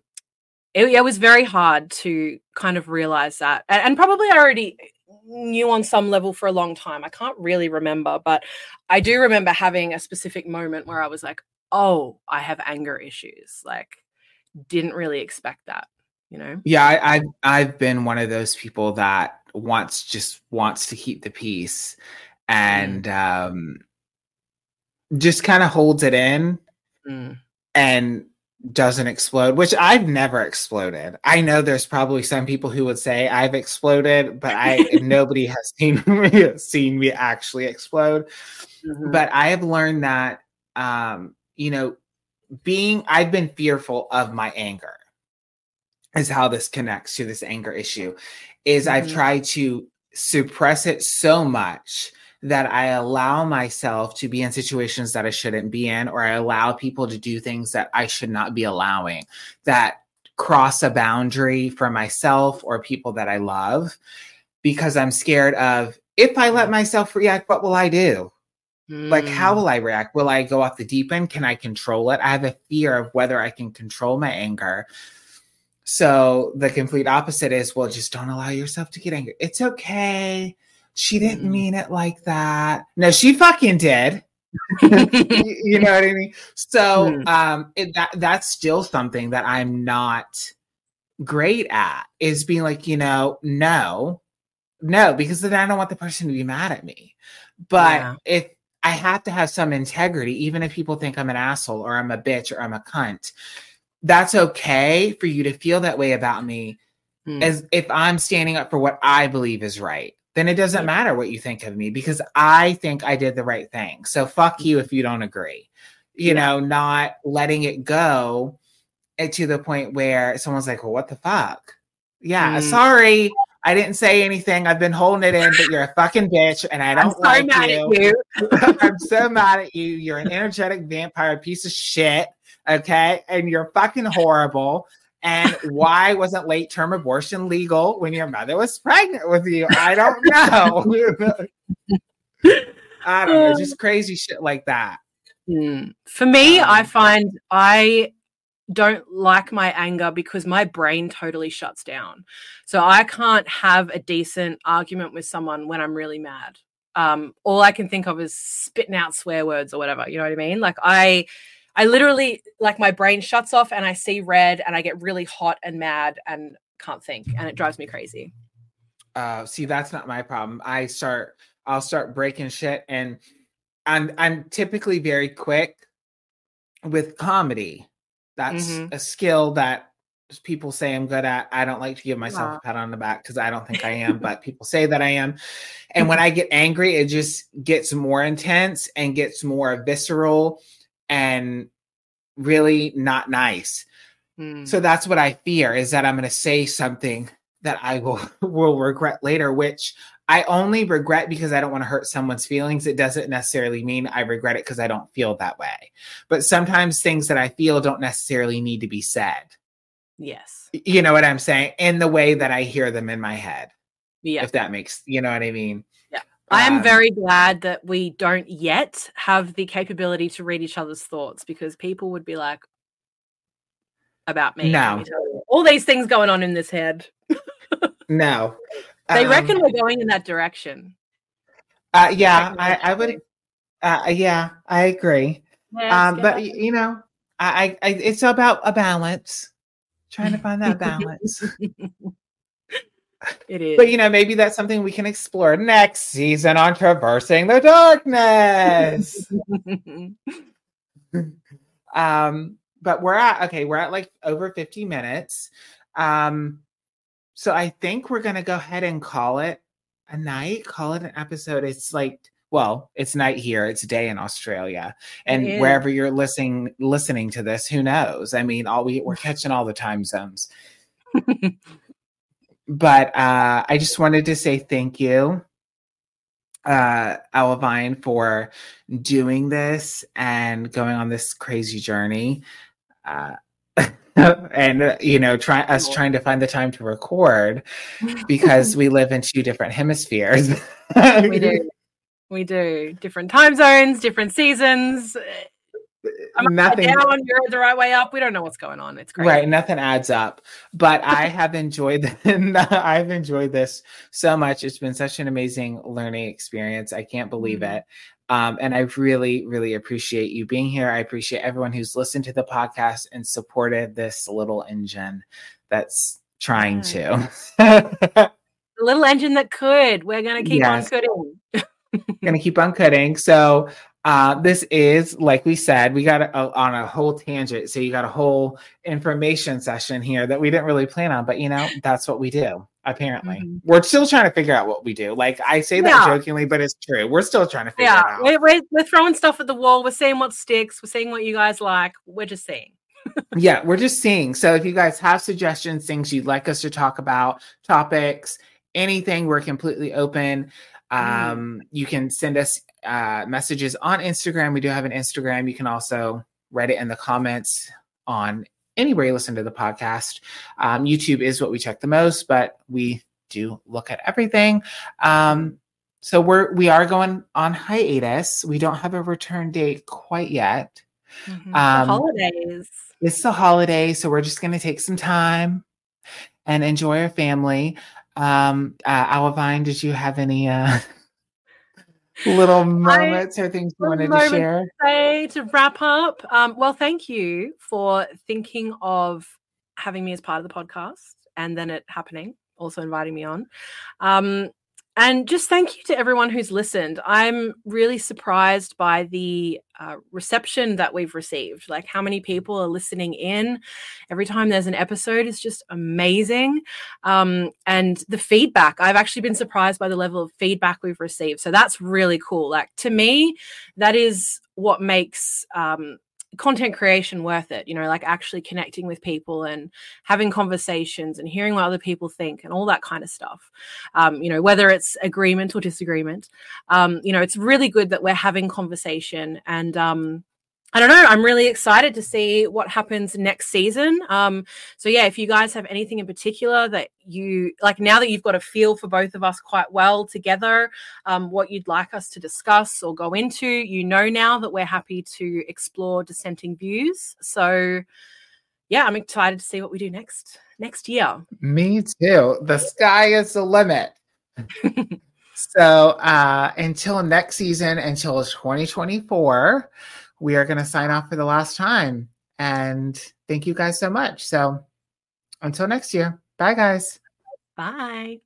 it, it was very hard to kind of realize that, and, and probably I already knew on some level for a long time. I can't really remember, but I do remember having a specific moment where I was like, oh, I have anger issues. Like, didn't really expect that, you know? Yeah, I, I've I've been one of those people that wants just wants to keep the peace mm. and um just kind of holds it in mm. and doesn't explode, which I've never exploded. I know there's probably some people who would say I've exploded, but I nobody has seen me seen me actually explode. Mm-hmm. But I have learned that um, you know, being I've been fearful of my anger is how this connects to this anger issue. Is mm-hmm. I've tried to suppress it so much that I allow myself to be in situations that I shouldn't be in, or I allow people to do things that I should not be allowing that cross a boundary for myself or people that I love because I'm scared of if I let myself react, what will I do? Mm. Like, how will I react? Will I go off the deep end? Can I control it? I have a fear of whether I can control my anger. So the complete opposite is, well, just don't allow yourself to get angry. It's okay she didn't mm. mean it like that. No, she fucking did. you know what I mean? So mm. um it, that that's still something that I'm not great at is being like, you know, no, no, because then I don't want the person to be mad at me. But yeah. if I have to have some integrity, even if people think I'm an asshole or I'm a bitch or I'm a cunt, that's okay for you to feel that way about me mm. as if I'm standing up for what I believe is right then it doesn't matter what you think of me because I think I did the right thing. So fuck you if you don't agree. You yeah. know, not letting it go to the point where someone's like, well, what the fuck? Yeah, mm. sorry. I didn't say anything. I've been holding it in, but you're a fucking bitch and I don't I'm like you. you. I'm so mad at you. You're an energetic vampire piece of shit. Okay. And you're fucking horrible. And why wasn't late term abortion legal when your mother was pregnant with you? I don't know. I don't know, just crazy shit like that. Hmm. For me, um, I find I don't like my anger because my brain totally shuts down. So I can't have a decent argument with someone when I'm really mad. Um, all I can think of is spitting out swear words or whatever. You know what I mean? Like I I literally like my brain shuts off and I see red and I get really hot and mad and can't think and it drives me crazy. Uh see that's not my problem. I start I'll start breaking shit and I'm I'm typically very quick with comedy. That's mm-hmm. a skill that people say I'm good at. I don't like to give myself a pat on the back because I don't think I am, but people say that I am. And when I get angry, it just gets more intense and gets more visceral and really not nice. Mm. So that's what I fear is that I'm going to say something that I will will regret later, which I only regret because I don't want to hurt someone's feelings. It doesn't necessarily mean I regret it because I don't feel that way. But sometimes things that I feel don't necessarily need to be said. Yes. You know what I'm saying? In the way that I hear them in my head. Yeah. If that makes, you know what I mean? I am um, very glad that we don't yet have the capability to read each other's thoughts because people would be like, about me. No. All these things going on in this head. no. They um, reckon we're going in that direction. Uh, yeah, I, I would. Uh, yeah, I agree. Yeah, um, but you know, I, I, it's about a balance. Trying to find that balance. It is. But you know, maybe that's something we can explore next season on Traversing the Darkness. um, but we're at okay, we're at like over 50 minutes. Um, so I think we're gonna go ahead and call it a night, call it an episode. It's like well, it's night here, it's day in Australia. And wherever you're listening listening to this, who knows? I mean, all we we're catching all the time zones. but uh I just wanted to say thank you uh Owlvine for doing this and going on this crazy journey. Uh and uh, you know try us trying to find the time to record because we live in two different hemispheres. We do. We do. Different time zones different seasons nothing down, you're the right way up. We don't know what's going on. It's great. Right, nothing adds up. But I have enjoyed I've enjoyed this so much. It's been such an amazing learning experience. I can't believe mm-hmm. it. Um, and I really, really appreciate you being here. I appreciate everyone who's listened to the podcast and supported this little engine that's trying to. the little engine that could. We're going to keep yes. on cutting. going to keep on cutting. So uh, this is, like we said, we got a, on a whole tangent. So you got a whole information session here that we didn't really plan on, but you know, that's what we do. Apparently, mm-hmm. we're still trying to figure out what we do. Like I say that yeah. jokingly, but it's true. We're still trying to figure yeah. out. We're, we're, we're throwing stuff at the wall. We're seeing what sticks. We're seeing what you guys like. We're just seeing. yeah, we're just seeing. So if you guys have suggestions, things you'd like us to talk about, topics, anything, we're completely open. Mm. Um. You can send us uh, messages on Instagram. We do have an Instagram. You can also write it in the comments on anywhere you listen to the podcast. Um, YouTube is what we check the most, but we do look at everything. Um, so we're we are going on hiatus. We don't have a return date quite yet. Mm-hmm. Um, holidays. It's the holiday, so we're just going to take some time and enjoy our family. Um, uh, Owlvine, did you have any? Uh, little moments I, or things you wanted to share? To say to wrap up. Um, well, thank you for thinking of having me as part of the podcast and then it happening, also inviting me on. Um, and just thank you to everyone who's listened. I'm really surprised by the uh, reception that we've received. Like how many people are listening in every time there's an episode is just amazing. Um, and the feedback, I've actually been surprised by the level of feedback we've received. So that's really cool. Like to me, that is what makes um, content creation worth it you know like actually connecting with people and having conversations and hearing what other people think and all that kind of stuff. Um, you know whether it's agreement or disagreement. Um, you know it's really good that we're having conversation and um, I don't know. I'm really excited to see what happens next season. Um, so yeah, if you guys have anything in particular that you like, now that you've got a feel for both of us quite well together, um, what you'd like us to discuss or go into, you know now that we're happy to explore dissenting views. So yeah, I'm excited to see what we do next next year. Me too. The sky is the limit. so uh, until next season, until 2024 we are going to sign off for the last time. And thank you guys so much. So until next year, bye, guys. Bye.